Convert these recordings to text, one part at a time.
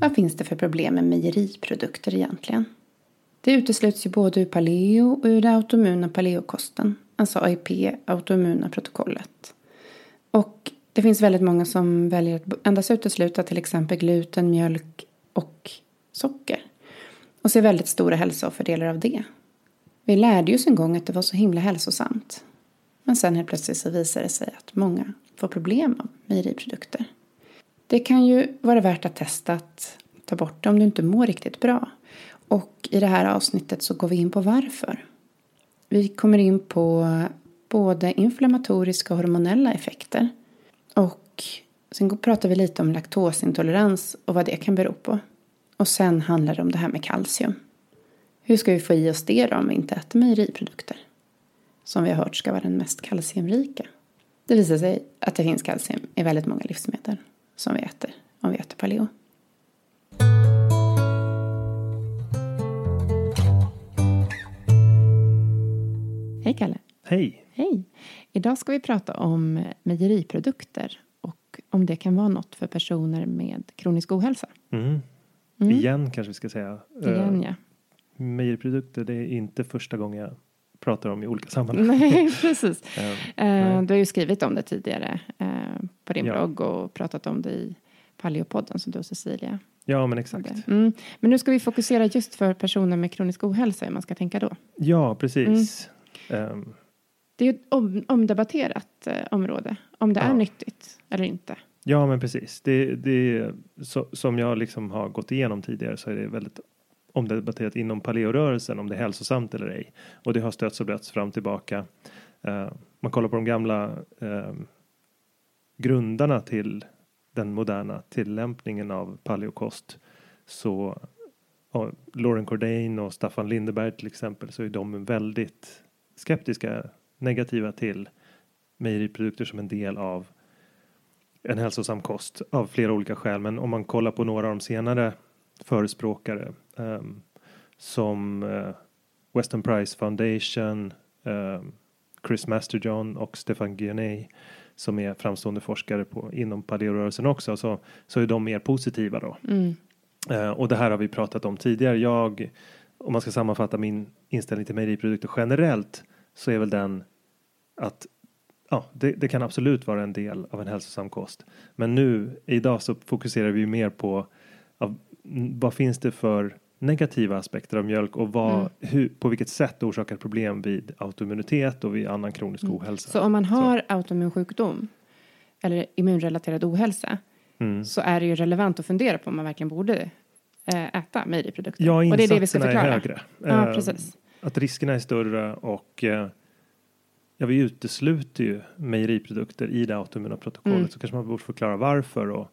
Vad finns det för problem med mejeriprodukter egentligen? Det utesluts ju både ur paleo och ur det autoimmuna paleokosten, alltså AIP, autoimmuna protokollet. Och det finns väldigt många som väljer att endast utesluta till exempel gluten, mjölk och socker. Och ser väldigt stora hälsofördelar av det. Vi lärde ju oss en gång att det var så himla hälsosamt. Men sen helt plötsligt så visar det sig att många får problem av mejeriprodukter. Det kan ju vara värt att testa att ta bort det om du inte mår riktigt bra. Och i det här avsnittet så går vi in på varför. Vi kommer in på både inflammatoriska och hormonella effekter. Och sen pratar vi lite om laktosintolerans och vad det kan bero på. Och sen handlar det om det här med kalcium. Hur ska vi få i oss det då om vi inte äter mejeriprodukter? Som vi har hört ska vara den mest kalciumrika. Det visar sig att det finns kalcium i väldigt många livsmedel som vi äter om vi äter paleo. Hej Kalle! Hej! Hej! Idag ska vi prata om mejeriprodukter och om det kan vara något för personer med kronisk ohälsa. Mm. Mm. Igen kanske vi ska säga. Igen, Eh, ja. Mejeriprodukter, det är inte första gången jag pratar om i olika sammanhang. Nej, precis. Nej. du har ju skrivit om det tidigare eh, på din Ja. blogg och pratat om det i Paleopodden som du och Cecilia Ja, men exakt. Mm. Men nu ska vi fokusera just för personer med kronisk ohälsa, hur man ska tänka då. Ja, precis. Ehm, Det är ju ett om, omdebatterat område, om det är Ja. nyttigt eller inte. Ja, men precis. Det, det, så, som jag liksom har gått igenom tidigare så är det väldigt omdebatterat inom paleorörelsen om det är hälsosamt eller ej. Och det har stötts och blötts fram och tillbaka. Eh, man kollar på de gamla eh, grundarna till den moderna tillämpningen av paleokost så ja, Lauren Cordain och Staffan Lindeberg till exempel så är de väldigt skeptiska, negativa till mejeriprodukter som en del av en hälsosam kost av flera olika skäl. Men om man kollar på några av de senare förespråkare ehm, som eh, Western Price Foundation, ehm, Chris Masterjohn och Stefan Guyenet som är framstående forskare på, inom paleorörelsen också så, så är de mer positiva då. Mm. Eh, och det här har vi pratat om tidigare. Jag, om man ska sammanfatta min inställning till mejeriprodukter generellt så är väl den att ja, det, det kan absolut vara en del av en hälsosam kost. Men nu idag så fokuserar vi mer på n- vad finns det för negativa aspekter av mjölk och vad, Mm. hur, på vilket sätt det orsakar problem vid autoimmunitet och vid annan kronisk ohälsa. Så om man har autoimmun sjukdom eller immunrelaterad ohälsa Mm. så är det ju relevant att fundera på om man verkligen borde eh, äta mejeriprodukter. Ja, och det är det vi ska insatserna är förklara. högre. Ja, Eh, precis. att riskerna är större och eh, ja, vi utesluter ju mejeriprodukter i det autoimmuna protokollet Mm. så kanske man borde förklara varför och,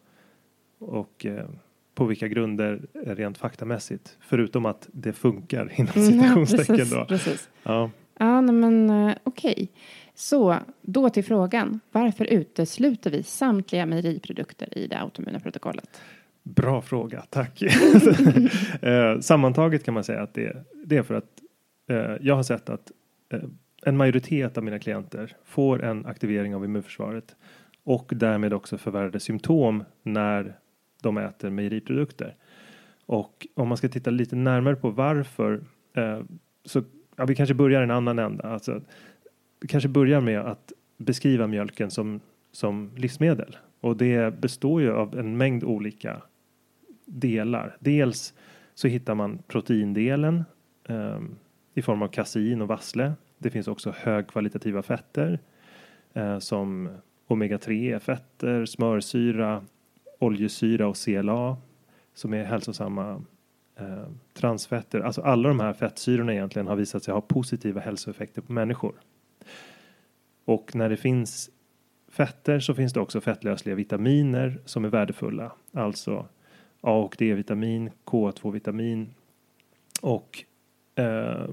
och eh, på vilka grunder eh, rent faktamässigt förutom att det funkar inom Mm, ja, citationstecken precis, då. precis. Ja, Ja, nej, men eh, okej. Så då till frågan. Varför utesluter vi samtliga mejeriprodukter i det autoimmuna protokollet? bra fråga, tack. eh, sammantaget kan man säga att det, det är för att eh, jag har sett att eh, en majoritet av mina klienter får en aktivering av immunförsvaret och därmed också förvärrade symptom när de äter mejeriprodukter. Och om man ska titta lite närmare på varför eh, så ja, vi kanske börjar i en annan ända. Alltså, vi kanske börjar med att beskriva mjölken som, som livsmedel och det består ju av en mängd olika delar. Dels så hittar man proteindelen eh, i form av kasein och vassle. Det finns också högkvalitativa fetter eh, som omega-3 fetter, smörsyra, oljesyra och CLA som är hälsosamma eh, transfetter. Alltså alla de här fettsyrorna egentligen har visat sig ha positiva hälsoeffekter på människor. Och när det finns fetter så finns det också fettlösliga vitaminer som är värdefulla. Alltså A och D-vitamin, K2-vitamin och eh,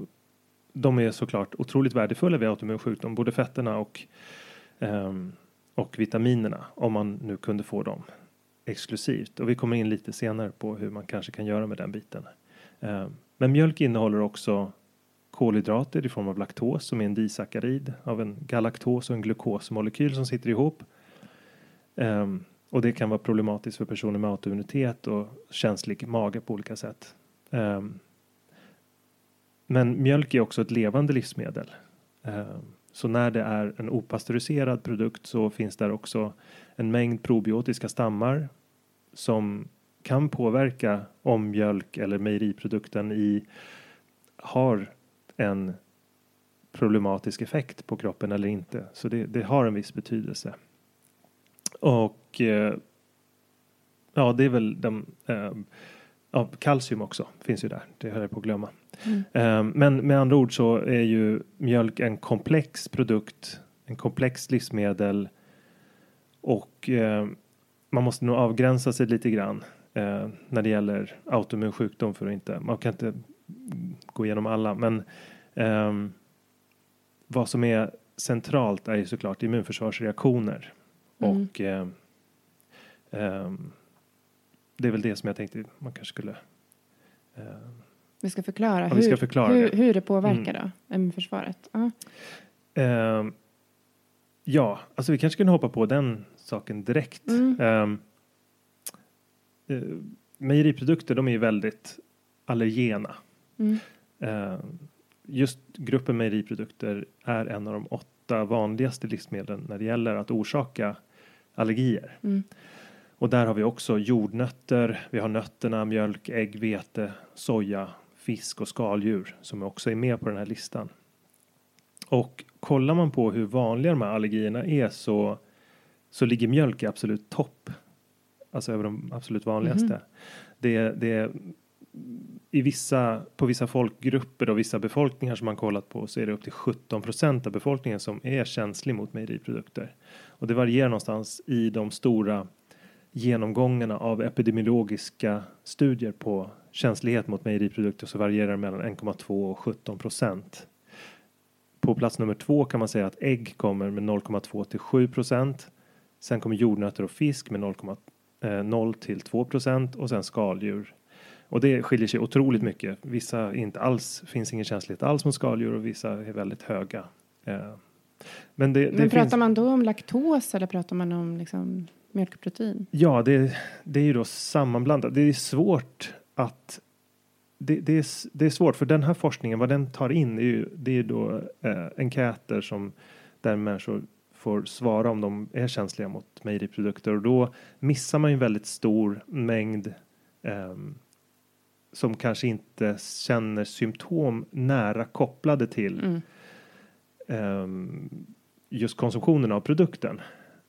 de är såklart otroligt värdefulla vid autoimmun sjukdom, både fetterna och, eh, och vitaminerna om man nu kunde få dem exklusivt. Och vi kommer in lite senare på hur man kanske kan göra med den biten. Ehm, men mjölk innehåller också kolhydrater i form av laktos som är en disackarid av en galaktos och en glukosmolekyl som sitter ihop. Ehm, och det kan vara problematiskt för personer med autoimmunitet och känslig mage på olika sätt. Ehm, men mjölk är också ett levande livsmedel. Så när det är en opastöriserad produkt så finns där också en mängd probiotiska stammar som kan påverka om mjölk eller mejeriprodukten i har en problematisk effekt på kroppen eller inte. Så det, det har en viss betydelse. Och eh, ja, det är väl de, eh, ja, kalcium också finns ju där. Det höll jag på att glömma. Mm. Eh, men med andra ord så är ju mjölk en komplex produkt, en komplex livsmedel och man måste nog avgränsa sig lite grann eh, när det gäller autoimmun sjukdom för att inte, man kan inte gå igenom alla, men ehm, vad som är centralt är ju såklart immunförsvarsreaktioner Mm. och ehm, ehm, det är väl det som jag tänkte man kanske skulle ehm, Vi ska förklara, Ja, vi ska hur, förklara hur, det. Mm. hur det påverkar då, immunförsvaret. Ja. Ehm, ja, alltså vi kanske kan hoppa på den saken direkt. Mm. Um, uh, mejeriprodukter de är ju väldigt allergena. Mm. Uh, just gruppen mejeriprodukter är en av de åtta vanligaste livsmedlen när det gäller att orsaka allergier. Mm. Och där har vi också jordnötter, vi har nötterna, mjölk, ägg, vete, soja, fisk och skaldjur som också är med på den här listan. Och kollar man på hur vanliga de här allergierna är så, så ligger mjölk i absolut topp. Alltså över de absolut vanligaste. Mhm. Det, det i vissa, på vissa folkgrupper och vissa befolkningar som man kollat på så är det upp till 17 procent av befolkningen som är känslig mot mejeriprodukter. Och det varierar någonstans i de stora genomgångarna av epidemiologiska studier på känslighet mot mejeriprodukter så varierar det mellan 1,2 och 17 procent. På plats nummer två kan man säga att ägg kommer med 0,2 till 7 procent. Sen kommer jordnötter och fisk med 0,0 till 2 procent och sen skaldjur. Och det skiljer sig otroligt mycket. Vissa inte alls finns ingen känslighet alls mot skaldjur och vissa är väldigt höga. Eh, Men det, det Men pratar finns, man då om laktos eller pratar man om liksom mjölkprotein? Ja, det, det är ju då sammanblandat. Det är svårt att det, det, är, det är svårt för den här forskningen, vad den tar in är ju, det är ju då eh, enkäter som där människor får svara om de är känsliga mot mejeriprodukter och då missar man ju en väldigt stor mängd ehm, som kanske inte känner symptom nära kopplade till Mm. ehm, just konsumtionen av produkten.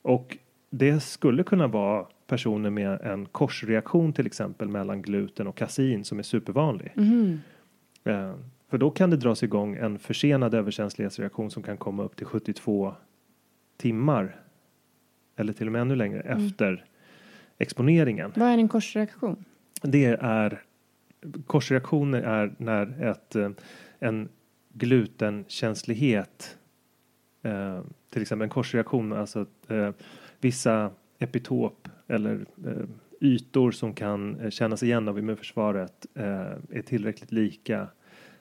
Och det skulle kunna vara personer med en korsreaktion till exempel mellan gluten och kasein som är supervanlig. Mhm. Eh, för då kan det dras igång en försenad överkänslighetsreaktion som kan komma upp till 72 timmar eller till och med ännu längre efter exponeringen. Vad är en korsreaktion? Det är korsreaktioner är när ett, eh, en glutenkänslighet eh, till exempel en korsreaktion, alltså eh, vissa epitop eller eh, ytor som kan kännas igen av immunförsvaret eh, är tillräckligt lika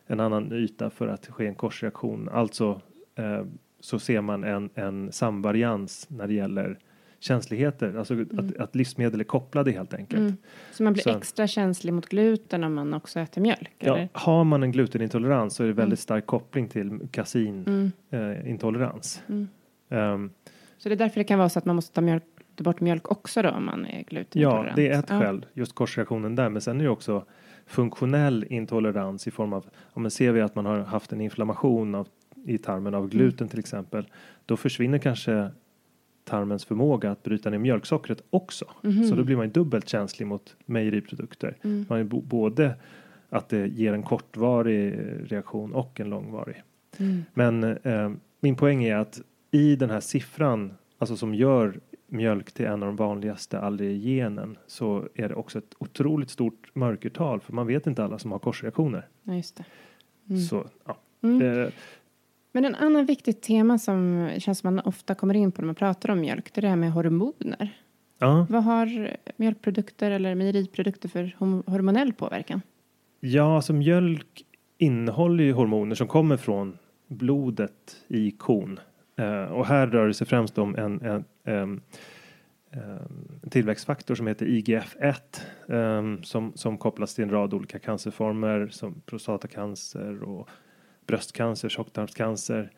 en annan yta för att ske en korsreaktion. Alltså eh, så ser man en, en samvarians när det gäller känsligheter, alltså att, att livsmedel är kopplade helt enkelt. Mm. Så man blir Så- extra känslig mot gluten om man också äter mjölk? Ja, Eller? har man en glutenintolerans så är det väldigt Mm. stark koppling till kaseinintolerans. Mm. Eh. Mm. Ehm, Så det är därför det kan vara så att man måste ta, mjölk, ta bort mjölk också då om man är ja, glutenintolerant? det är ett Ja. skäl, just korsreaktionen där. Men sen är det också funktionell intolerans i form av, om man ser vi att man har haft en inflammation av, i tarmen av gluten till exempel, då försvinner kanske tarmens förmåga att bryta ner mjölksockret också. Mhm. Så då blir man ju dubbelt känslig mot mejeriprodukter. Mm. Man är både att det ger en kortvarig reaktion och en långvarig. Mm. Men eh, min poäng är att i den här siffran, alltså som gör mjölk till en av de vanligaste allergenen, så är det också ett otroligt stort mörkertal, för man vet inte alla som har korsreaktioner. Ja, just det. Mm. Så, ja. Mm. Eh, Men en annan viktigt tema som känns som man ofta kommer in på när man pratar om mjölk, det är det här med hormoner. ja. Vad har mjölkprodukter eller mejeriprodukter för hormonell påverkan? ja, alltså mjölk innehåller ju hormoner som kommer från blodet i kon. Eh, och här rör det sig främst om en, en, em, en tillväxtfaktor som heter IGF-1 em, som, som kopplas till en rad olika cancerformer som prostatacancer och bröstcancer, tjocktarmscancer.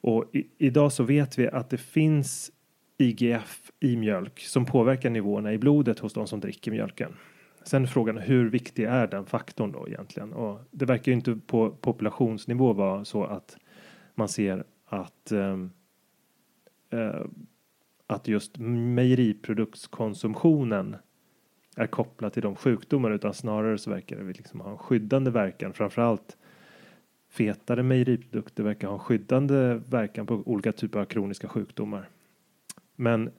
Och i, idag så vet vi att det finns IGF i mjölk som påverkar nivåerna i blodet hos de som dricker mjölken. Sen är frågan hur viktig är den faktorn då egentligen? Och det verkar ju inte på populationsnivå vara så att man ser att ehm, eh, att just mejeriproduktskonsumtionen är kopplad till de sjukdomar utan snarare så verkar det liksom ha en skyddande verkan framförallt fetare mejeriprodukter verkar ha en skyddande verkan på olika typer av kroniska sjukdomar. Men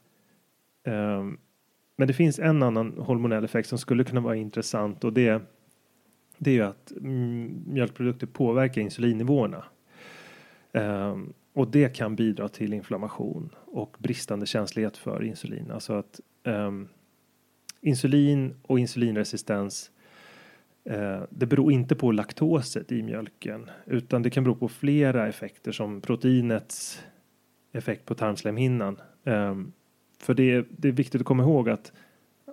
eh, men det finns en annan hormonell effekt som skulle kunna vara intressant och det, det är ju att mm, mjölkprodukter påverkar insulinnivåerna. Eh, och det kan bidra till inflammation och bristande känslighet för insulin. Alltså att eh, insulin och insulinresistens eh, det beror inte på laktoset i mjölken utan det kan bero på flera effekter som proteinets effekt på tarmslemhinnan. Ehm, för det är, det är viktigt att komma ihåg att,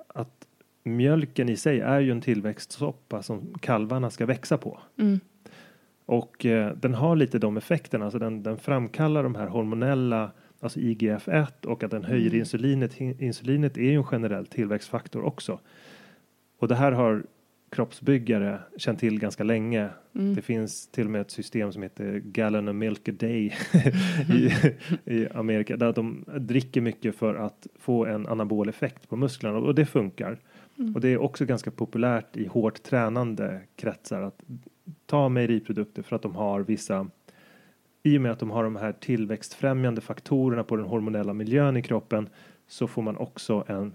att mjölken i sig är ju en tillväxtsoppa som kalvarna ska växa på. Mm. Och eh, den har lite de effekterna, alltså den, den framkallar de här hormonella, alltså IGF-1 och att den höjer Mm. insulinet. Insulinet är ju en generell tillväxtfaktor också. Och det här har kroppsbyggare känt till ganska länge. Mm. Det finns till och med ett system som heter Gallon of Milk a Day i, i Amerika där de dricker mycket för att få en anabol effekt på musklerna och det funkar. Mm. Och det är också ganska populärt i hårt tränande kretsar att ta mejeriprodukter för att de har vissa i och med att de har de här tillväxtfrämjande faktorerna på den hormonella miljön i kroppen så får man också en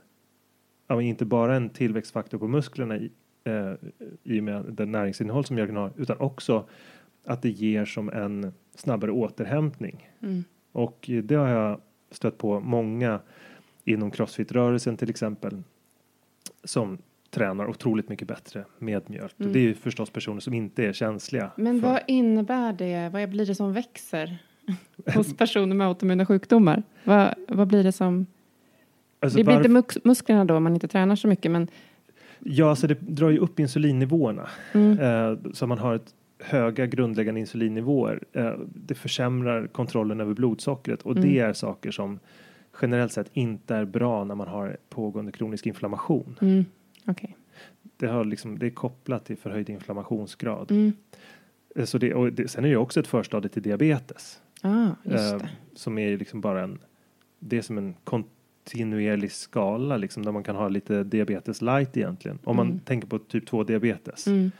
ja, inte bara en tillväxtfaktor på musklerna eh, i och med den näringsinnehåll som mjölken har utan också att det ger som en snabbare återhämtning. Mm. Och det har jag stött på många inom crossfit-rörelsen till exempel som tränar otroligt mycket bättre med mjölk. Mm. Det är ju förstås personer som inte är känsliga. Men för- vad innebär det? Vad blir det som växer hos personer med autoimmuna sjukdomar? Vad, vad blir det som... Alltså det blir varför- inte mus- musklerna då om man inte tränar så mycket, men... Ja, så det drar ju upp insulinnivåerna. Mm. Eh, så man har ett höga grundläggande insulinnivåer. Eh, det försämrar kontrollen över blodsockret och det Mm. är saker som generellt sett inte är bra när man har pågående kronisk inflammation. Mm. Okej. Det, har liksom, det är kopplat till förhöjd inflammationsgrad. Mm. Eh, Så det, och det, sen är det också ett förstadie till diabetes. Ah, det. som är liksom bara en, det är som en kontinuerlig skala liksom där man kan ha lite diabetes light egentligen. Om man Mm. tänker på typ 2 diabetes. Mm.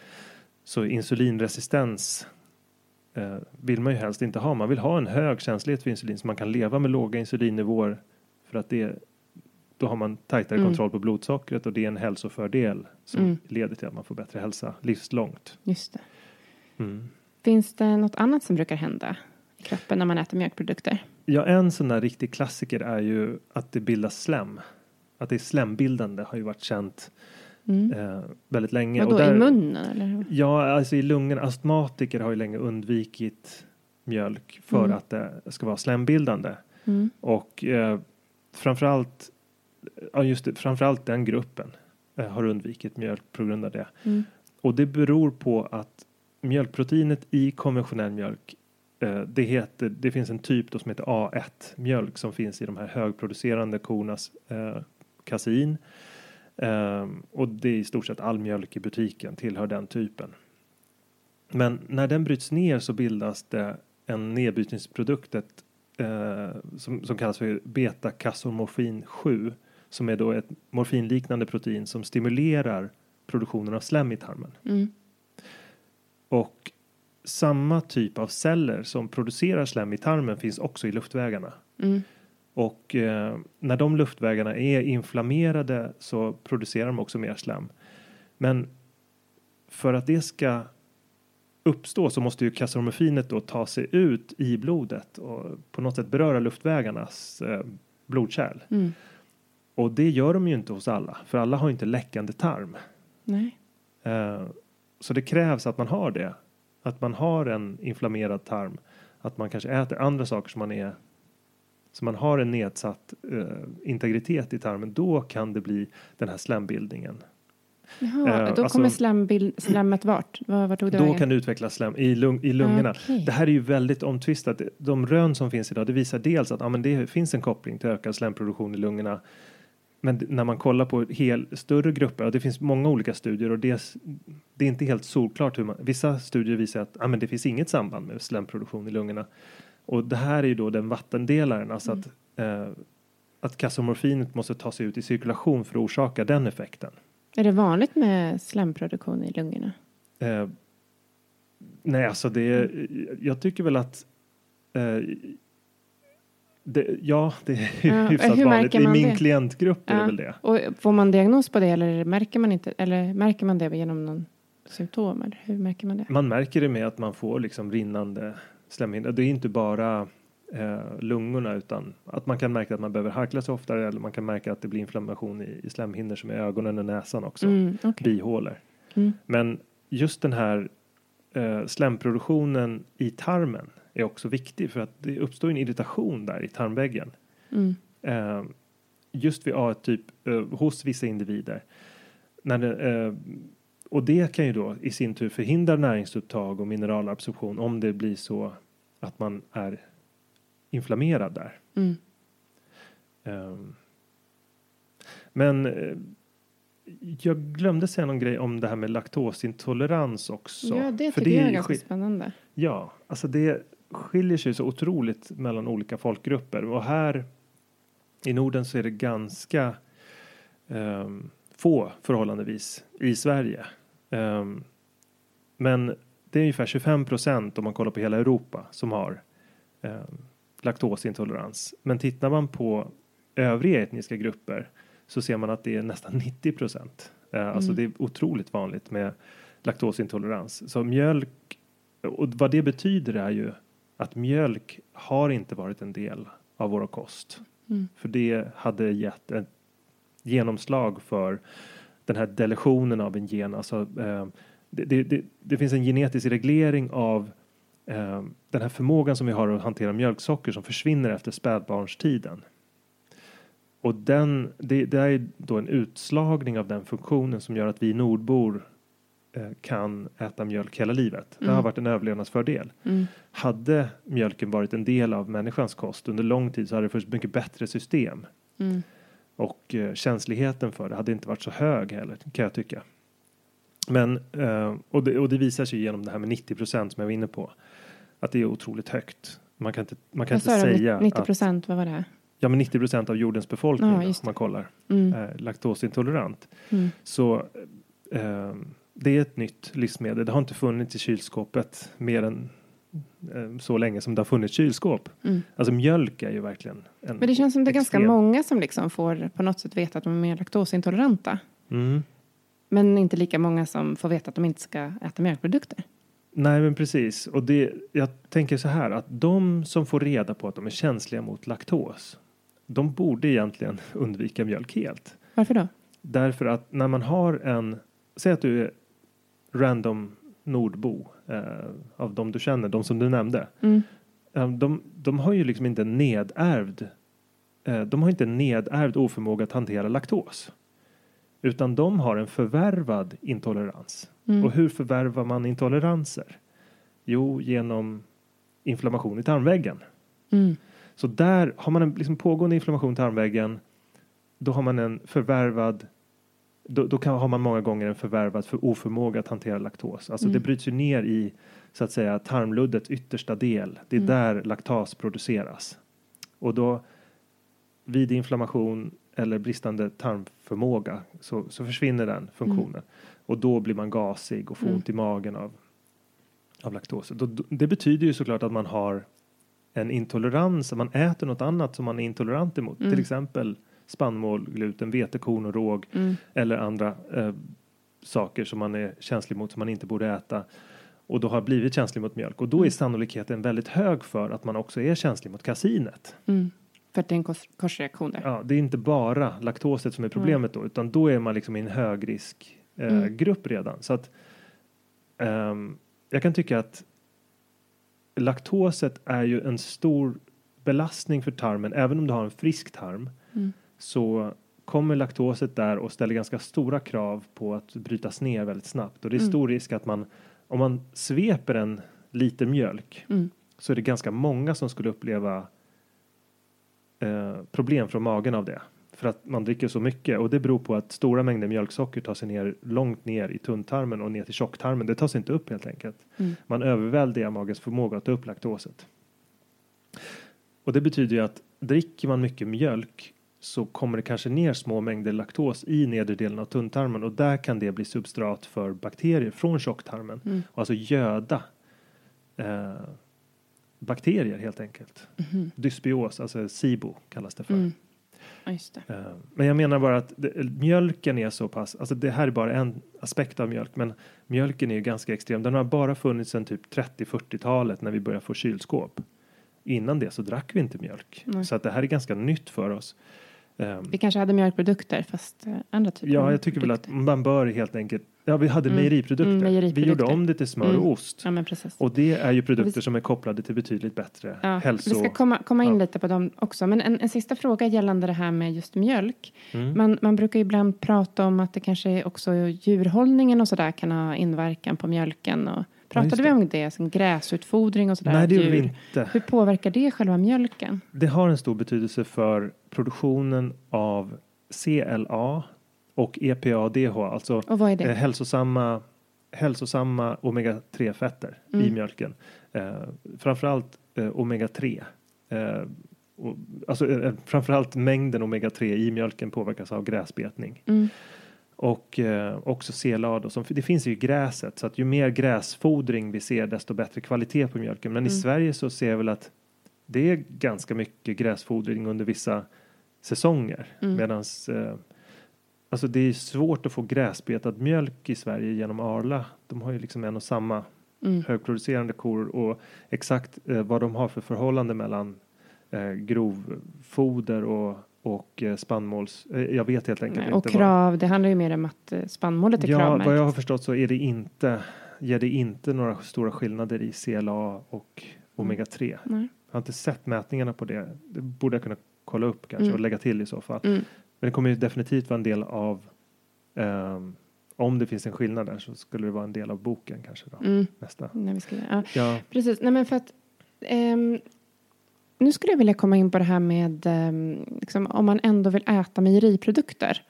Så insulinresistens eh, vill man ju helst inte ha. Man vill ha en hög känslighet för insulin så man kan leva med låga insulinnivåer för att det då har man tajtare Mm. kontroll på blodsockret och det är en hälsofördel som Mm. leder till att man får bättre hälsa livslångt. Just det. Mm. Finns det något annat som brukar hända i kroppen när man äter mjölkprodukter? Ja, en sån där riktig klassiker är ju att det bildas slem. Att det är slembildande har ju varit känt Mm. eh, väldigt länge. Vadå, Och där- i munnen eller? Ja, alltså i lungorna. Astmatiker har ju länge undvikit mjölk för Mm. att det ska vara slembildande. Mm. Och eh, framförallt, ja just det, framförallt den gruppen eh, har undvikit mjölk på grund av det. Mm. Och det beror på att mjölkproteinet i konventionell mjölk det, heter, det finns en typ då som heter A1 mjölk som finns i de här högproducerande kornas eh, kasein. Ehm, och det är i stort sett all mjölk i butiken tillhör den typen. Men när den bryts ner så bildas det en nedbrytningsprodukt eh, som, som kallas för beta-kasomorfin 7 som är då ett morfinliknande protein som stimulerar produktionen av slem i tarmen. Mm. Och samma typ av celler som producerar slem i tarmen finns också i luftvägarna. Mm. Och eh, när de luftvägarna är inflammerade så producerar de också mer slem. Men för att det ska uppstå så måste ju kasomorfinet då ta sig ut i blodet och på något sätt beröra luftvägarnas eh, blodkärl. Mm. Och det gör de ju inte hos alla, för alla har inte läckande tarm. Nej. Eh, så det krävs att man har det. Att man har en inflammerad tarm. Att man kanske äter andra saker som man är så man har en nedsatt eh, integritet i tarmen. Då kan det bli den här slembildningen. Jaha, Eh, då alltså- kommer slembil- slemmet vart? Var, var tog det Då vägen? kan det utvecklas slem i, lung, i lungorna. Okej. Det här är ju väldigt omtvistat. De rön som finns idag det visar dels att ja, men det finns en koppling till ökad slemproduktion i lungorna. Men när man kollar på hel, större grupper, och det finns många olika studier och det, det är inte helt solklart hur man, vissa studier visar att ja, men det finns inget samband med slemproduktion i lungorna. Och det här är ju då den vattendelaren, alltså att, eh, att kasomorfinet måste ta sig ut i cirkulation för att orsaka den effekten. Är det vanligt med slemproduktion i lungorna? Eh, nej, alltså det jag tycker väl att eh, det, ja, det är Ja, hyfsat vanligt. I min det? klientgrupp är det Ja. väl det. Och får man diagnos på det eller märker man inte? Eller märker man det genom någon symptom? Eller hur märker man det? Man märker det med att man får liksom rinnande slemhinnor. Det är inte bara eh, lungorna utan att man kan märka att man behöver harkla sig oftare eller man kan märka att det blir inflammation i, i slemhinnor som är ögonen och näsan också. Mm, okej. Bihålor. Mm. Men just den här eh, slemproduktionen i tarmen är också viktig för att det uppstår en irritation där i tarmväggen. Mm. Eh, just vid A-typ eh, hos vissa individer. När det, eh, och det kan ju då i sin tur förhindra näringsupptag och mineralabsorption om det blir så att man är inflammerad där. Mm. Ehm, men eh, jag glömde säga någon grej om det här med laktosintolerans också. Ja, det För tycker jag är ganska spännande. Ja, alltså det skiljer sig så otroligt mellan olika folkgrupper och här i Norden så är det ganska ehm, få förhållandevis i Sverige. Ehm, men det är ungefär 25 procent om man kollar på hela Europa som har um, laktosintolerans. Men tittar man på övriga etniska grupper så ser man att det är nästan 90 procent. Uh, Alltså det är otroligt vanligt med laktosintolerans. Så mjölk och vad det betyder är ju att mjölk har inte varit en del av vår kost. Mm. För det hade gett ett genomslag för den här deletionen av en gen. Alltså, eh, det, det, det, det finns en genetisk reglering av eh, den här förmågan som vi har att hantera mjölksocker som försvinner efter spädbarnstiden. Och den, det, är då en utslagning av den funktionen som gör att vi nordbor kan äta mjölk hela livet. Det har Mm. varit en överlevnadsfördel. Mm. Hade mjölken varit en del av människans kost under lång tid så hade det funnits mycket bättre system. Mm. Och eh, känsligheten för det hade inte varit så hög heller kan jag tycka. Men, eh, och, det, och det visar sig genom det här med 90 procent som jag var inne på. Att det är otroligt högt. Man kan inte, man kan inte säga 90 att procent, vad var det? ja, men 90 procent av jordens befolkning Ja, om man kollar Mm. är laktosintolerant. Mm. Så eh, det är ett nytt livsmedel. Det har inte funnits i kylskåpet mer än eh, så länge som det har funnits kylskåp. Mm. Alltså mjölk är ju verkligen en Men det känns som det är ganska extrem- många som liksom får på något sätt veta att de är mer laktosintoleranta. Mm. Men inte lika många som får veta att de inte ska äta mjölkprodukter. Nej, men precis. Och det, jag tänker så här att de som får reda på att de är känsliga mot laktos, de borde egentligen undvika mjölk helt. Varför då? Därför att när man har en, säg att du random nordbo eh, av de du känner, de som du nämnde. Mm. Eh, de, de har ju liksom inte nedärvd, eh, de har inte nedärvd oförmåga att hantera laktos. Utan de har en förvärvad intolerans. Mm. Och hur förvärvar man intoleranser? Jo, genom inflammation i tarmväggen. Mm. Så där har man en liksom pågående inflammation i tarmväggen. Då har man en förvärvad då, då kan, har man många gånger en förvärvad för oförmåga att hantera laktos. Alltså Mm. det bryts ju ner i så att säga tarmluddets yttersta del. Det är Mm. där laktas produceras. Och då vid inflammation eller bristande tarmförmåga så, så försvinner den funktionen. Och då blir man gasig och får Mm. ont i magen av, av laktos. Då, det betyder ju såklart att man har en intolerans, att man äter något annat som man är intolerant emot. Mm. Till exempel spannmål, gluten, vetekorn och råg Mm. eller andra eh, saker som man är känslig mot som man inte borde äta och då har blivit känslig mot mjölk och då är Mm. sannolikheten väldigt hög för att man också är känslig mot kasinet. Mm. För att det är en kors- korsreaktion där. Ja, det är inte bara laktoset som är problemet då utan då är man liksom i en högrisk eh, Mm. redan så att ehm, jag kan tycka att laktoset är ju en stor belastning för tarmen även om du har en frisk tarm Mm. Så kommer laktoset där och ställer ganska stora krav på att brytas ner väldigt snabbt och det är Mm. stor risk att man om man sveper en liter mjölk Mm. så är det ganska många som skulle uppleva eh, problem från magen av det. För att man dricker så mycket och det beror på att stora mängder mjölksocker tar sig ner långt ner i tunntarmen och ner till tjocktarmen. Det tas inte upp helt enkelt. Mm. Man överväldigar magens förmåga att ta upp laktoset. Och det betyder ju att dricker man mycket mjölk så kommer det kanske ner små mängder laktos i nedre delen av tunntarmen och där kan det bli substrat för bakterier från tjocktarmen. Mm. Och alltså göda eh, bakterier helt enkelt. Mhm. Dysbios, alltså SIBO kallas det för. Mm. Ja. Eh, Men jag menar bara att det, mjölken är så pass, alltså det här är bara en aspekt av mjölk, men mjölken är ju ganska extrem. Den har bara funnits sedan typ 30-40-talet när vi började få kylskåp. Innan det så drack vi inte mjölk. Nej. Så att det här är ganska nytt för oss. Ehm, Vi kanske hade mjölkprodukter fast eh, andra typer Ja, jag tycker väl att man bör helt enkelt, ja vi hade Mm. mejeriprodukter. Mm, mejeriprodukter. Vi gjorde om det till smör Mm. och ost. Ja. Och det är ju produkter vi- som är kopplade till betydligt bättre Ja, hälso... Vi ska komma, komma in Ja. lite på dem också. Men en, en sista fråga gällande det här med just mjölk. Mm. Man, man brukar ju ibland prata om att det kanske också djurhållningen och sådär kan ha inverkan på mjölken. Och, pratade vi om det som gräsutfodring och sådär? Nej, det gjorde vi inte. Hur påverkar det själva mjölken? Det har en stor betydelse för produktionen av CLA och EPA-DH, alltså Och vad är det? eh, hälsosamma, hälsosamma omega-3-fetter i Mm. mjölken. Eh, framförallt eh, omega-3. Eh, och, alltså eh, framförallt mängden omega-3 i mjölken påverkas av gräsbetning. Mm. Och eh, också CLA då, som, det finns ju i gräset så att ju mer gräsfodring vi ser desto bättre kvalitet på mjölken. Men i Mm. Sverige så ser jag väl att det är ganska mycket gräsfodring under vissa säsonger. Mm. Medans eh, alltså det är svårt att få gräsbetad mjölk i Sverige genom Arla. De har ju liksom en och samma Mm. högproducerande kor och exakt eh, vad de har för förhållande mellan eh, grovfoder och, och eh, spannmåls... Eh, jag vet helt enkelt Nej, och inte. krav, det handlar ju mer om att eh, spannmålet är ja, kravmärkt. vad jag har förstått så är det inte, ger det inte några stora skillnader i CLA och omega-3. Mm. Nej. Jag har inte sett mätningarna på det. Det borde jag kunna kolla upp kanske Mm. och lägga till i så fall. Mm. Men det kommer ju definitivt vara en del av ehm, om det finns en skillnad där så skulle det vara en del av boken kanske då. Mm. Nästa. När vi ska, ja. Ja, Precis, nej men för att ehm, nu skulle jag vilja komma in på det här med ehm, liksom, om man ändå vill äta mejeriprodukter.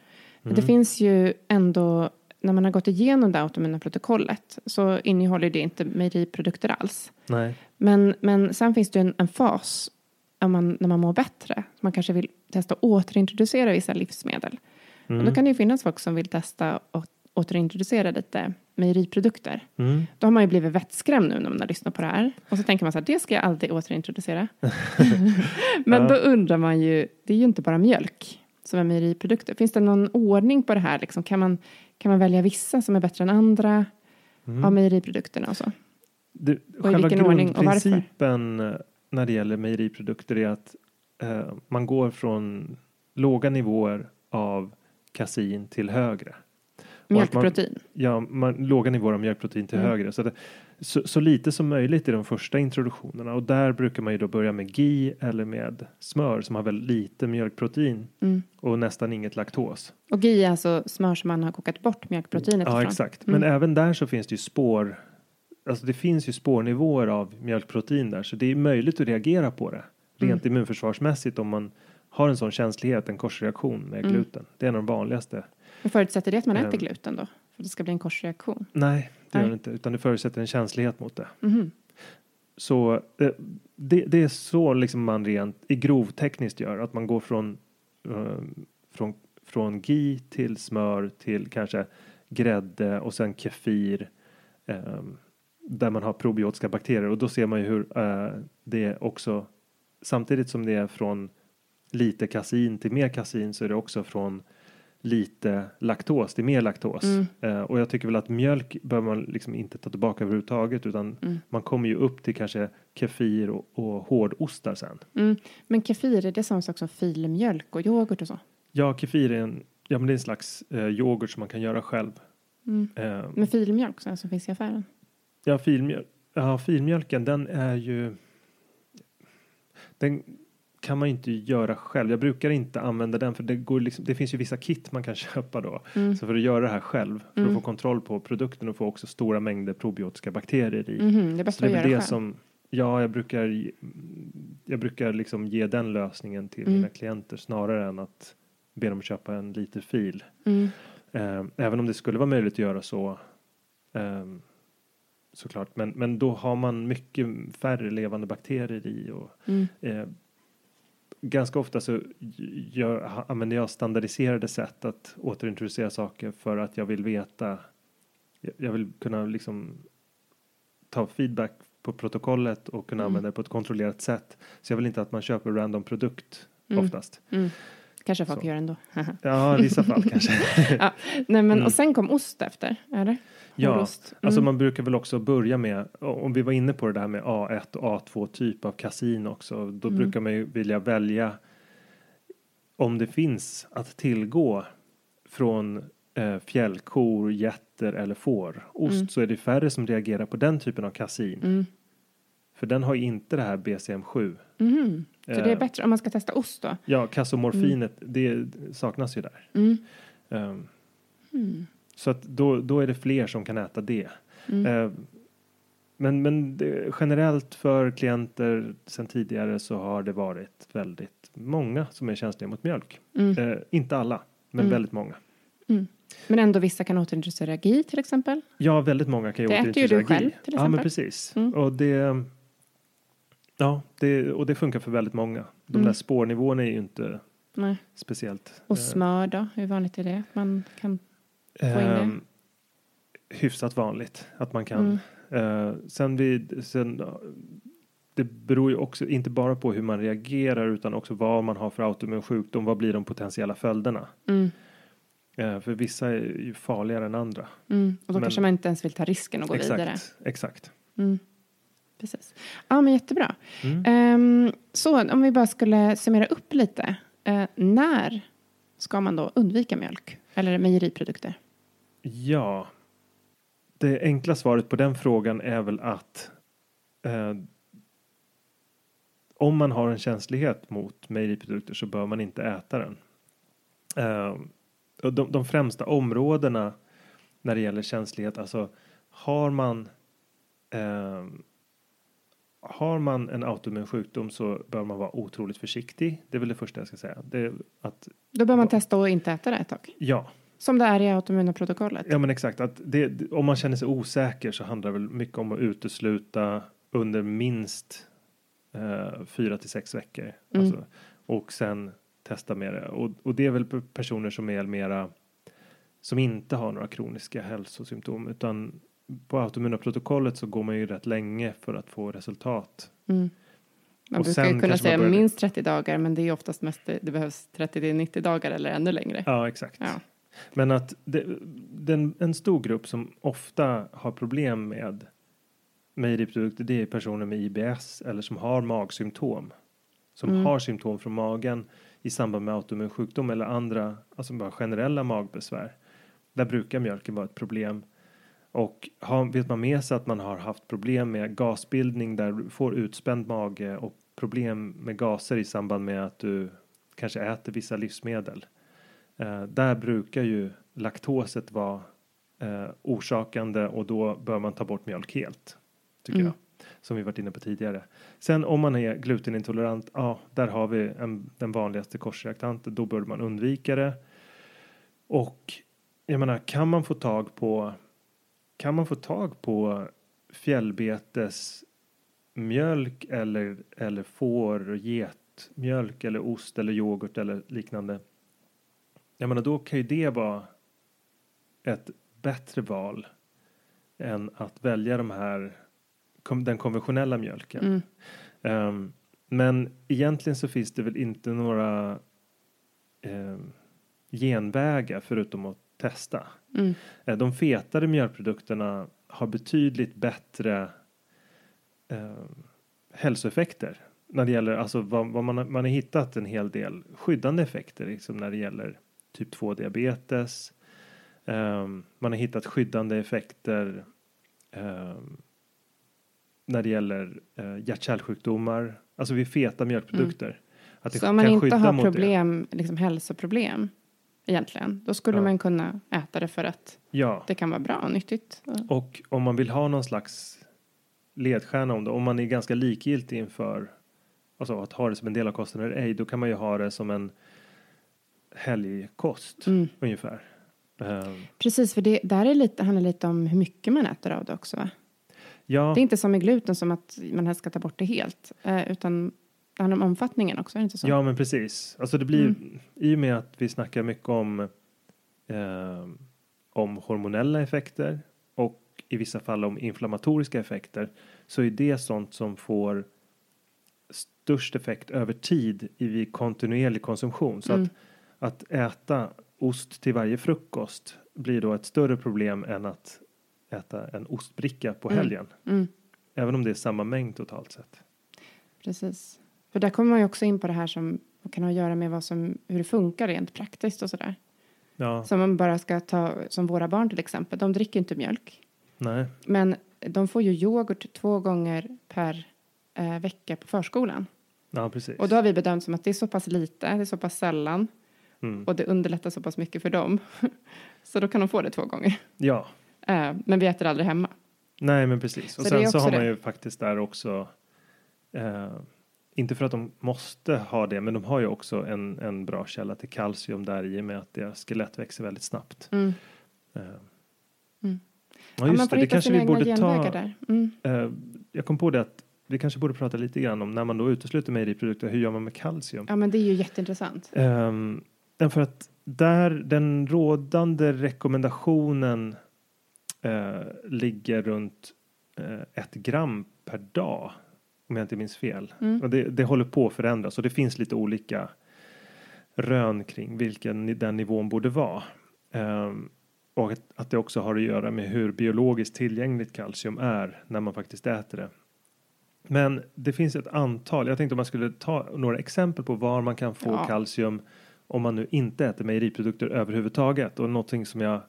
Mm. Det finns ju ändå, när man har gått igenom det automuna protokollet så innehåller det inte mejeriprodukter alls. nej. Men, men sen finns det en, en fas om man, när man mår bättre. Man kanske vill testa att återintroducera vissa livsmedel. Mm. Och då kan det ju finnas folk som vill testa att återintroducera lite mejeriprodukter. Mm. Då har man ju blivit vettskrämd nu när man har lyssnat på det här. Och så tänker man så här, det ska jag aldrig återintroducera. Men Ja. då undrar man ju, det är ju inte bara mjölk som är mejeriprodukter. Finns det någon ordning på det här? Liksom, kan, man, kan man välja vissa som är bättre än andra Mm. av mejeriprodukterna och så? Själva ordning och varför? grundprincipen när det gäller mejeriprodukter är att eh, man går från låga nivåer av kasin till högre. Att man- Mjölkprotein. Ja, man, låga nivåer av mjölkprotein till Mm. högre. Så, det, så, så lite som möjligt i de första introduktionerna och där brukar man ju då börja med GI eller med smör som har väldigt lite mjölkprotein Mm. och nästan inget laktos. Och GI är alltså smör som man har kokat bort mjölkproteinet Ja, ifrån. exakt. Mm. Men även där så finns det ju spår. Alltså det finns ju spårnivåer av mjölkprotein där, så det är möjligt att reagera på det rent Mm. immunförsvarsmässigt om man har en sån känslighet, en korsreaktion med Mm. gluten. Det är en av de vanligaste. Men förutsätter det att man äter Ehm. gluten då? För att det ska bli en korsreaktion? Nej, det Nej. gör det inte, utan det förutsätter en känslighet mot det. Mhm. Så eh, det, det är så liksom man rent i grovtekniskt gör, att man går från, eh, från, från GI till smör till kanske grädde och sen kefir eh, där man har probiotiska bakterier och då ser man ju hur eh, det också samtidigt som det är från lite kasin till mer kasin så är det också från lite laktos till mer laktos. Mm. Eh, och jag tycker väl att mjölk bör man liksom inte ta tillbaka överhuvudtaget utan Mm. man kommer ju upp till kanske kefir och, och hårdostar sen. Mm. Men kefir, är det samma sak som filmjölk och yoghurt och så? Ja, kefir är en, ja, men det är en slags eh, yoghurt som man kan göra själv. Mm. Eh, Men filmjölk som finns i affären? ja, filmjöl, ja, filmjölken den är ju den kan man ju inte göra själv. Jag brukar inte använda den för det, går liksom, det finns ju vissa kit man kan köpa då. Mm. Så för att göra det här själv, för Mm. att få kontroll på produkten och få också stora mängder probiotiska bakterier i. Mhm, det är bäst det att göra det själv. som, ja, jag brukar, jag brukar liksom ge den lösningen till Mm. mina klienter snarare än att be dem köpa en liter fil. Mm. Eh, även om det skulle vara möjligt att göra så ehm, såklart. Men, men då har man mycket färre levande bakterier i och Mm. eh, ganska ofta så gör, använder jag standardiserade sätt att återintroducera saker för att jag vill veta. Jag, vill kunna liksom ta feedback på protokollet och kunna Mm. använda det på ett kontrollerat sätt. Så jag vill inte att man köper random produkt Mm. oftast. Mm. Kanske folk Så. gör ändå. Ja, i vissa fall kanske. ja. Nej, men, Mm. Och sen kom ost efter, eller? Ja. Mm. Alltså man brukar väl också börja med, om vi var inne på det där med A1 och A2 typ av kasin också, då Mm. brukar man ju vilja välja om det finns att tillgå från eh, fjällkor, getter eller får ost Mm. så är det färre som reagerar på den typen av kasein. Mm. För den har ju inte det här BCM7. Mhm. Så det är Eh. bättre om man ska testa ost då? Ja, kasomorfinet, det saknas ju där. Mm. Mm. Så att då, då är det fler som kan äta det. Mm. Eh, men men det, generellt för klienter sedan tidigare så har det varit väldigt många som är känsliga mot mjölk. Mm. Eh, inte alla, men Mm. väldigt många. Men ändå vissa kan återintroducera GI till exempel. Ja, väldigt många kan ju Det äter ju återintroducera du själv, GI. till Ja, men exempel. precis. Mm. Och det, ja, det, och det funkar för väldigt många. De Mm. där spårnivåerna är ju inte Nej. speciellt. Och eh, smör då? Hur vanligt är det? Man kan... ehm, hyfsat vanligt att man kan. Mm. Eh, sen vid, sen, eh, det beror ju också inte bara på hur man reagerar utan också vad man har för autoimmun sjukdom. Vad blir de potentiella följderna? Mm. Eh, för vissa är ju farligare än andra. Mm. Och då Men- kanske man inte ens vill ta risken och gå exakt, vidare. exakt. Mm. Precis. Ja, men jättebra. Ehm, så om vi bara skulle summera upp lite. Eh, när ska man då undvika mjölk eller mejeriprodukter? Ja, det enkla svaret på den frågan är väl att eh, om man har en känslighet mot mejeriprodukter så bör man inte äta den. Eh, de, de främsta områdena när det gäller känslighet, alltså har man eh, har man en autoimmun sjukdom så bör man vara otroligt försiktig. Det är väl det första jag ska säga. Det att, Då bör man testa att inte äta det ett tag. ja, Som det är i autoimmuna protokollet. Ja men exakt, att det, om man känner sig osäker så handlar det väl mycket om att utesluta under minst eh, fyra till sex veckor. Mm. Alltså, och sen testa med det. Och, och det är väl pe- personer som är mera som inte har några kroniska hälsosymptom utan på autoimmuna protokollet så går man ju rätt länge för att få resultat. Mm. Man Och brukar ju kunna säga börjar- minst 30 dagar men det är oftast mest det, det behövs 30 till 90 dagar eller ännu längre. Ja exakt. Ja. Men att det, den, en stor grupp som ofta har problem med mejeriprodukter det är personer med IBS eller som har magsymptom. Som Mm. har symptom från magen i samband med autoimmun sjukdom eller andra, alltså bara generella magbesvär. Där brukar mjölken vara ett problem. Och har, vet man med sig att man har haft problem med gasbildning där du får utspänd mage och problem med gaser i samband med att du kanske äter vissa livsmedel. Eh, där brukar ju laktoset vara eh, orsakande och då bör man ta bort mjölk helt. Tycker Mm. jag. Som vi varit inne på tidigare. Sen om man är glutenintolerant, ja, där har vi en, den vanligaste korsreaktanten. Då bör man undvika det. Och jag menar, kan man få tag på kan man få tag på fjällbetes mjölk eller, eller får, getmjölk eller ost eller yoghurt eller liknande. Jag menar, då kan ju det vara ett bättre val än att välja de här, den konventionella mjölken. Mm. Ehm, men egentligen så finns det väl inte några ehm, genvägar förutom att testa. Mm. Eh, De fetare mjölkprodukterna har betydligt bättre eh, hälsoeffekter. När det gäller, alltså vad, vad man, har- man har hittat en hel del skyddande effekter liksom när det gäller typ 2 diabetes. Ehm, man har hittat skyddande effekter ehm, när det gäller uh, hjärt-kärlsjukdomar. Alltså vid feta mjölkprodukter. Att det Så om man kan inte har det. problem, liksom hälsoproblem egentligen, då skulle Ja. man kunna äta det för att Ja. det kan vara bra och nyttigt. Och om man vill ha någon slags ledstjärna om det, om man är ganska likgiltig inför alltså att ha det som en del av kosten eller ej, då kan man ju ha det som en helgkost Mm. ungefär. Ehm, Precis, för det där är lite, handlar lite om hur mycket man äter av det också. Va? ja, Det är inte som med gluten som att man helst ska ta bort det helt, eh, utan det handlar om omfattningen också, är det inte så? ja, men precis. Alltså det blir Mm. i och med att vi snackar mycket om ehm, om hormonella effekter och i vissa fall om inflammatoriska effekter så är det sånt som får störst effekt över tid i kontinuerlig konsumtion. Så Mm. att, att äta ost till varje frukost blir då ett större problem än att äta en ostbricka på Mm. helgen. Mm, Även om det är samma mängd totalt sett. precis. För där kommer man ju också in på det här som kan ha att göra med vad som, hur det funkar rent praktiskt och sådär. Ja, Som man bara ska ta, som våra barn till exempel, de dricker inte mjölk. nej. Men de får ju yoghurt två gånger per eh, vecka på förskolan. Ja, precis. Och då har vi bedömt som att det är så pass lite, det är så pass sällan Mm. och det underlättar så pass mycket för dem. så då kan de få det två gånger. Ja, Eh, men vi äter aldrig hemma. nej men precis. Och Så det sen så har man det. ju faktiskt där också eh, inte för att de måste ha det, men de har ju också en, en bra källa till kalcium där i och med att deras skelett växer väldigt snabbt. Mm. Eh, Mm. Ja, just får det, det kanske vi borde ta. där. Mm. Jag kom på det att vi kanske borde prata lite grann om när man då utesluter mejeriprodukter, hur gör man med kalcium? Ja, men det är ju jätteintressant. Um, för att där den rådande rekommendationen eh, ligger runt eh, ett gram per dag. Om jag inte minns fel. Mm. Och det, det håller på att förändras och det finns lite olika rön kring vilken den nivån borde vara. Ehm, och att, att det också har att göra med hur biologiskt tillgängligt kalcium är när man faktiskt äter det. Men det finns ett antal, jag tänkte om man skulle ta några exempel på var man kan få Ja. kalcium om man nu inte äter mejeriprodukter överhuvudtaget och någonting som jag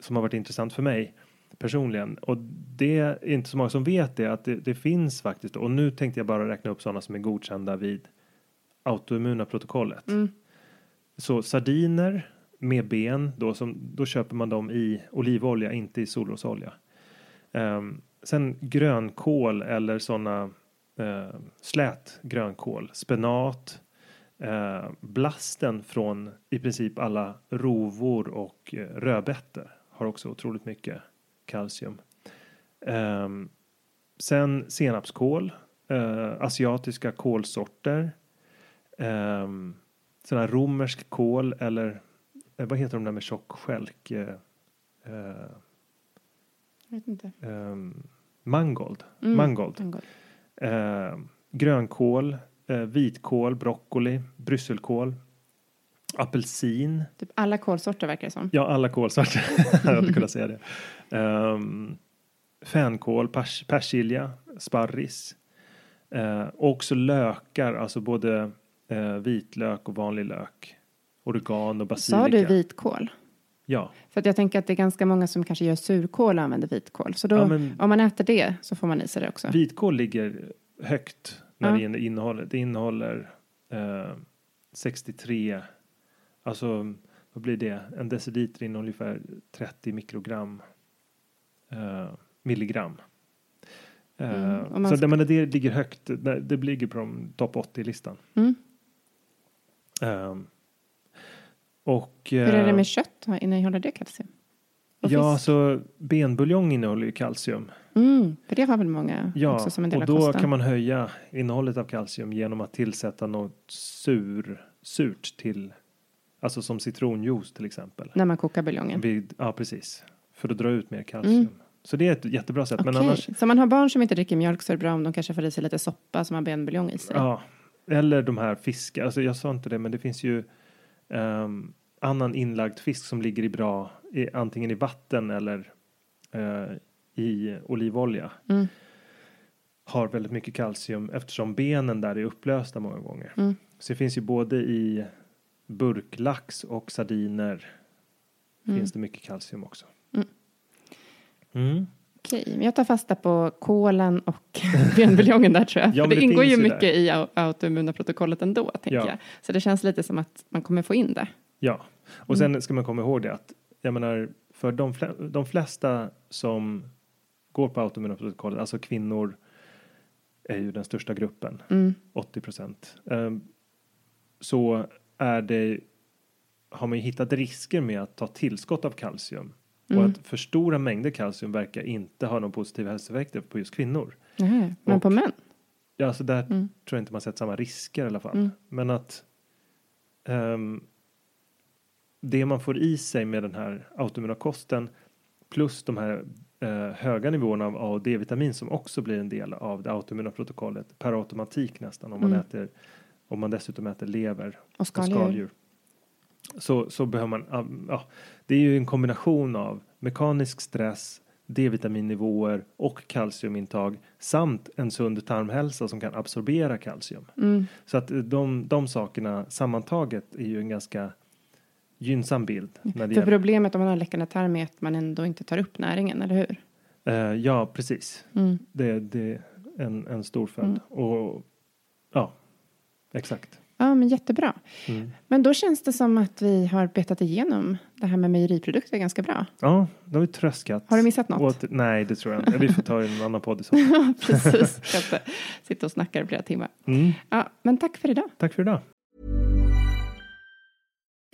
som har varit intressant för mig personligen och det är inte så många som vet det att det, det finns faktiskt och nu tänkte jag bara räkna upp sådana som är godkända vid autoimmuna protokollet. Mm. Så sardiner med ben då, som, då köper man dem i olivolja, inte i solrosolja. Ehm, sen grönkål eller sådana uh, slät grönkål, spenat, eh, blasten från i princip alla rovor och uh, rödbetor har också otroligt mycket kalcium. Ehm, sen senapskål, eh, asiatiska kolsorter, sån här romersk kål eller eh, vad heter de där med tjock? Eh, eh, Jag vet inte. ehm, mangold. Mm. mangold. Mangold. Eh, grönkål, eh, vitkål, broccoli, brysselkål, apelsin. Typ alla kolsorter verkar det som. Ja, alla kolsorter. jag hade kunnat säga det. Um, fänkål, pers persilja, sparris. Och också lökar, alltså både eh, vitlök och vanlig lök. Oregano, basilika. Sa du vitkål? Ja, För att jag tänker att det är ganska många som kanske gör surkål och använder vitkål. Så då, Ja, men- om man äter det så får man i sig det också. vitkål ligger högt när det gäller innehållet. Det innehåller eh, 63, alltså vad blir det? En deciliter innehåller ungefär 30 mikrogram eh, milligram. Eh, Mm, så ska- det, men det ligger högt, det, det ligger på de topp 80-listan. Mm. Eh, och, Hur är det eh, med kött? Innehåller det kalcium? Och Ja, fisk? så benbuljong innehåller ju kalcium. Mm, för det har väl många Ja, också som en del och av då kosten. kan man höja innehållet av kalcium genom att tillsätta något sur, surt till, alltså som citronjuice till exempel. När man kokar buljongen. Vid, ja, precis. För att dra ut mer kalcium. Mm. Så det är ett jättebra sätt. Men Okej, annars, Så man har barn som inte dricker mjölk så är det bra om de kanske får i sig lite soppa som har benbuljong i sig. ja. Eller de här fiskar, alltså jag sa inte det, men det finns ju ehm, annan inlagd fisk som ligger i bra, i, antingen i vatten eller eh, i olivolja. Mm. har väldigt mycket kalcium eftersom benen där är upplösta många gånger. Mm. Så det finns ju både i burklax och sardiner Mm. finns det mycket kalcium också. Mm. Mm. Okej, men jag tar fasta på kolen och benbuljongen där tror jag. Ja, För det, det ingår ju mycket i au- autoimmuna protokollet ändå, tänker Ja. jag. Så det känns lite som att man kommer få in det. Ja, och sen ska man komma ihåg det att jag menar för de flesta som går på autoimmuna protokollet, alltså kvinnor är ju den största gruppen, Mm. 80 procent. Ehm, så är det, har man ju hittat risker med att ta tillskott av kalcium. Mm. Och att för stora mängder kalcium verkar inte ha någon positiva hälsoeffekter på just kvinnor. Nähä, Men Och- på män? Ja, alltså där Mm. tror jag inte man sett samma risker i alla fall. Mm. Men att ehm, det man får i sig med den här autoimmuna kosten plus de här eh, höga nivåerna av A och D-vitamin som också blir en del av det autoimmuna protokollet per automatik nästan om man Mm. äter om man dessutom äter lever Och och skaldjur? skaldjur. Så, så behöver man, ja, det är ju en kombination av mekanisk stress, D-vitaminnivåer och kalciumintag samt en sund tarmhälsa som kan absorbera kalcium. Mm. Så att de, de sakerna sammantaget är ju en ganska gynnsam bild. När det För gäller. problemet om man har läckande tarm är att man ändå inte tar upp näringen, eller hur? Eh, ja, precis. Mm. Det, det är en, en stor följd. Och ja, exakt. Ja, men jättebra. Mm. Men då känns det som att vi har betat igenom det här med mejeriprodukter ganska bra. Ja, då har vi tröskat. Har du missat något? Åt, nej, det tror jag inte. Vi får ta en annan podd i så fall. Precis. Sitta och snacka i flera timmar. Mm. Ja, men tack för idag. Tack för idag.